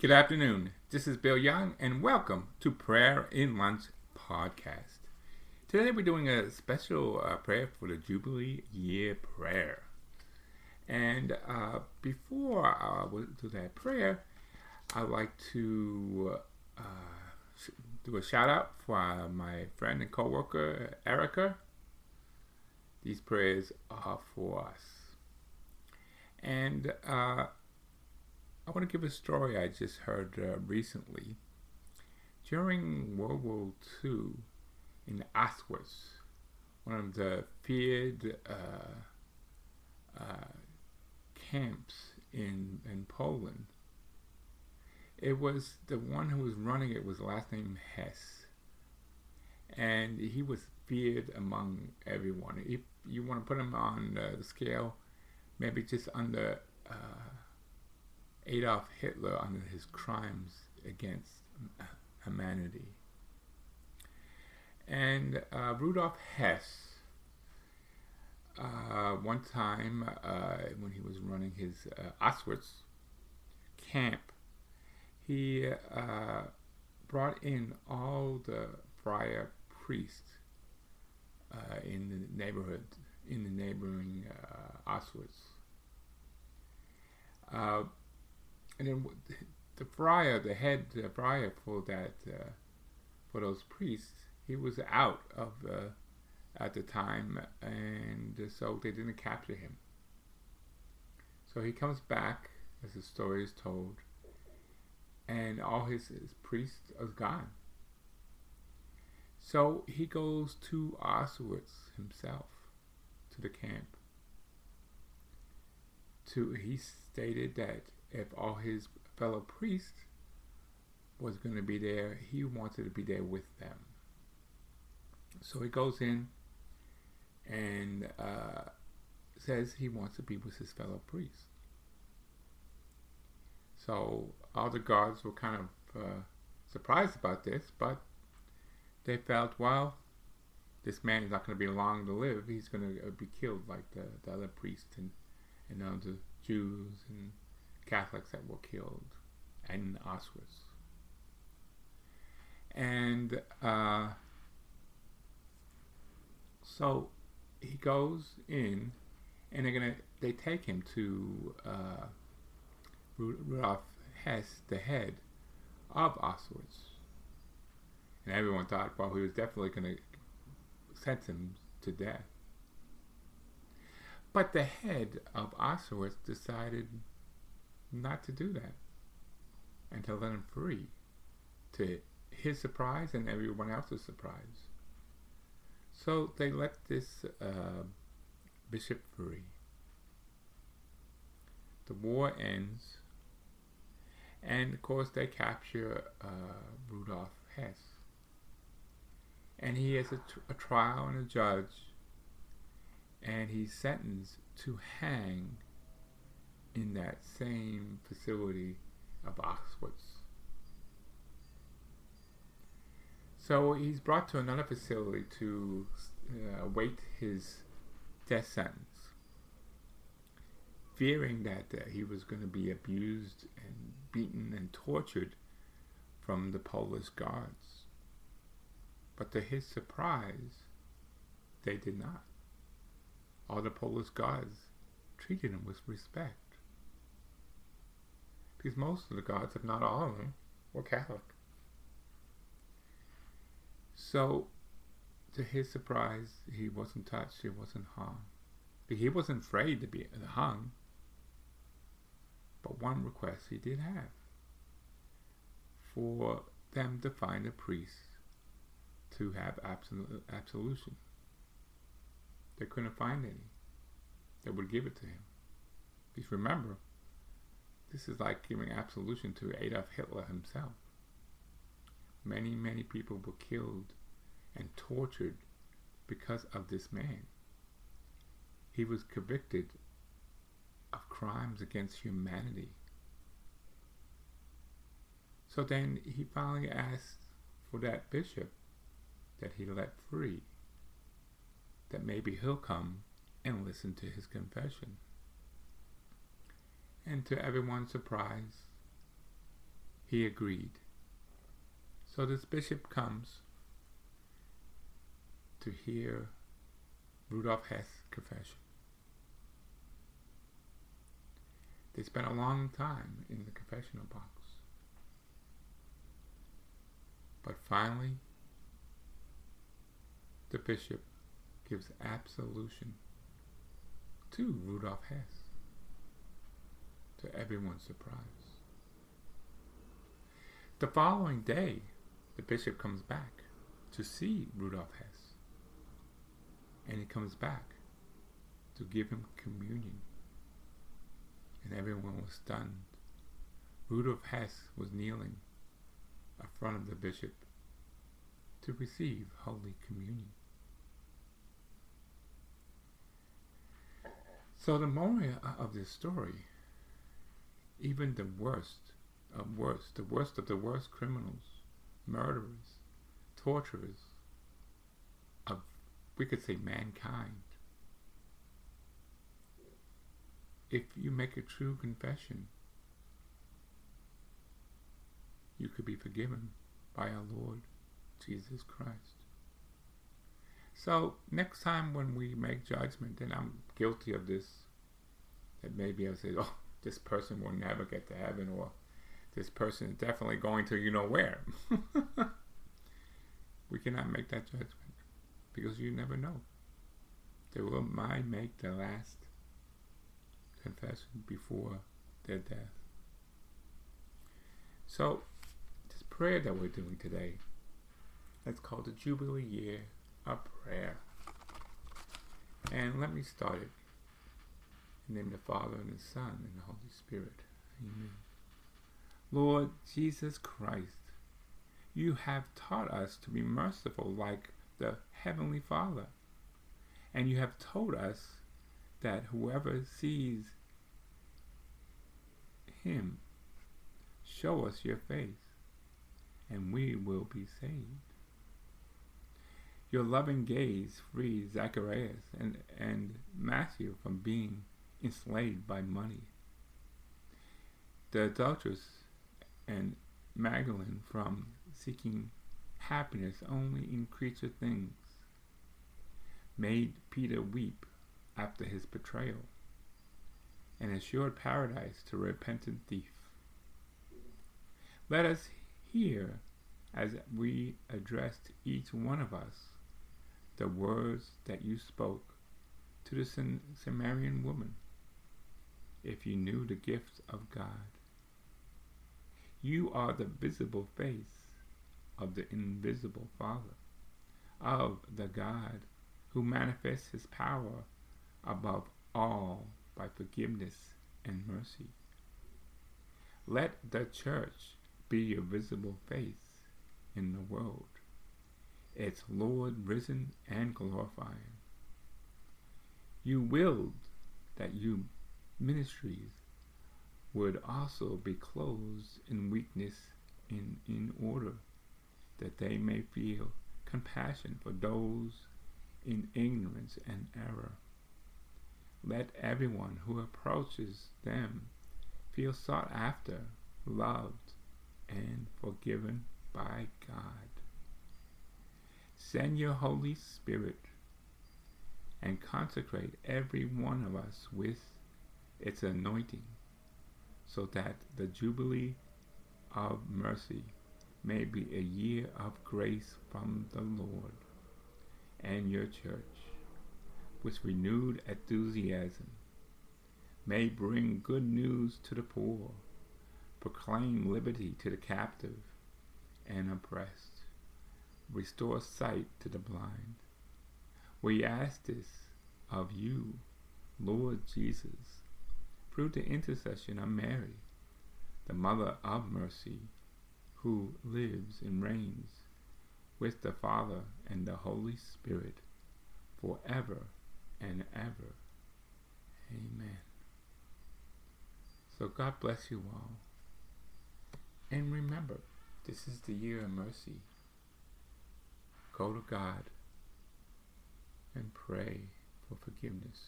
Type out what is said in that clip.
Good afternoon. This is Bill Young, and welcome to Prayer in Lunch podcast. Today we're doing a special uh, prayer for the Jubilee Year Prayer. And uh, before I do that prayer, I'd like to uh, do a shout out for uh, my friend and co-worker Erica. These prayers are for us. And uh, I want to give a story I just heard uh, recently. During World War II in Auschwitz, one of the feared uh, uh, camps in, in Poland, it was the one who was running it was last name Hess. And he was feared among everyone. If you want to put him on uh, the scale, maybe just under uh, Adolf Hitler under his crimes against humanity. And uh, Rudolf Hess, uh, one time uh, when he was running his uh, Auschwitz camp, he uh, brought in all the friar priests uh, in the neighborhood, in the neighboring Auschwitz and then the friar, the head the friar for that uh, for those priests, he was out of at the time, and so they didn't capture him. So he comes back, as the story is told, and all his, his priests are gone. So he goes to Auschwitz himself, to the camp. To he stated that if all his fellow priests was going to be there, he wanted to be there with them. So he goes in and uh, says he wants to be with his fellow priests. So all the guards were kind of uh, surprised about this, but they felt, well, this man is not going to be long to live. He's going to be killed like the, the other priests and, and other Jews and Catholics that were killed in Auschwitz. And uh, so he goes in, and they're gonna they take him to uh, Rudolf Hess, the head of Auschwitz, and everyone thought, well, he was definitely gonna sentence him to death. But the head of Auschwitz decided not to do that and to let him free to his surprise and everyone else's surprise. So they let this uh, bishop free. The war ends, and of course they capture uh, Rudolf Hess. And he has a, a trial and a judge, and he's sentenced to hang in that same facility of Auschwitz. So he's brought to another facility to uh, await his death sentence, fearing that uh, he was going to be abused and beaten and tortured from the Polish guards. But to his surprise, they did not. All the Polish guards treated him with respect because most of the gods, if not all of them, were Catholic. So, to his surprise, he wasn't touched, he wasn't hung. He wasn't afraid to be hung. But one request he did have for them to find a priest to have absolution. They couldn't find any that would give it to him. Because remember, this is like giving absolution to Adolf Hitler himself. Many, many people were killed and tortured because of this man. He was convicted of crimes against humanity. So then he finally asked for that bishop that he let free, that maybe he'll come and listen to his confession. And to everyone's surprise, He agreed. So this bishop comes to hear Rudolf Hess' confession. They spent a long time in the confessional box. But finally, the bishop gives absolution to Rudolf Hess, to everyone's surprise. The following day, the bishop comes back to see Rudolf Hess. And he comes back to give him communion. And everyone was stunned. Rudolf Hess was kneeling in front of the bishop to receive Holy Communion. So the moral of this story, even the worst of worst, the worst of the worst criminals, murderers, torturers of, we could say, mankind, if you make a true confession, you could be forgiven by our Lord Jesus Christ. So next time when we make judgment, and I'm guilty of this, that maybe I say, oh, this person will never get to heaven, or this person is definitely going to you know where. we cannot make that judgment because you never know. They will might make the last confession before their death. So this prayer that we're doing today, it's called the Jubilee Year a prayer. And let me start it. In the name of the Father, and the Son, and the Holy Spirit. Amen. Lord Jesus Christ, you have taught us to be merciful like the Heavenly Father. And you have told us that whoever sees him, show us your face, and we will be saved. Your loving gaze frees Zacharias and, and Matthew from being enslaved by money. The adulteress and Magdalene from seeking happiness only in creature things made Peter weep after his betrayal and assured paradise to a repentant thief. Let us hear as we addressed each one of us the words that you spoke to the Samaritan woman if you knew the gift of God. You are the visible face of the invisible Father, of the God who manifests his power above all by forgiveness and mercy. Let the church be your visible face in the world its Lord risen and glorifying. You willed that you ministries would also be closed in weakness and in order that they may feel compassion for those in ignorance and error. Let everyone who approaches them feel sought after, loved, and forgiven by God. Send your Holy Spirit and consecrate every one of us with its anointing so that the Jubilee of mercy may be a year of grace from the Lord and your church, with renewed enthusiasm, may bring good news to the poor, proclaim liberty to the captive and oppressed, restore sight to the blind. We ask this of you, Lord Jesus, through the intercession of Mary, the Mother of Mercy, who lives and reigns with the Father and the Holy Spirit forever and ever. Amen. So God bless you all. And remember, this is the year of mercy. Go to God and pray for forgiveness.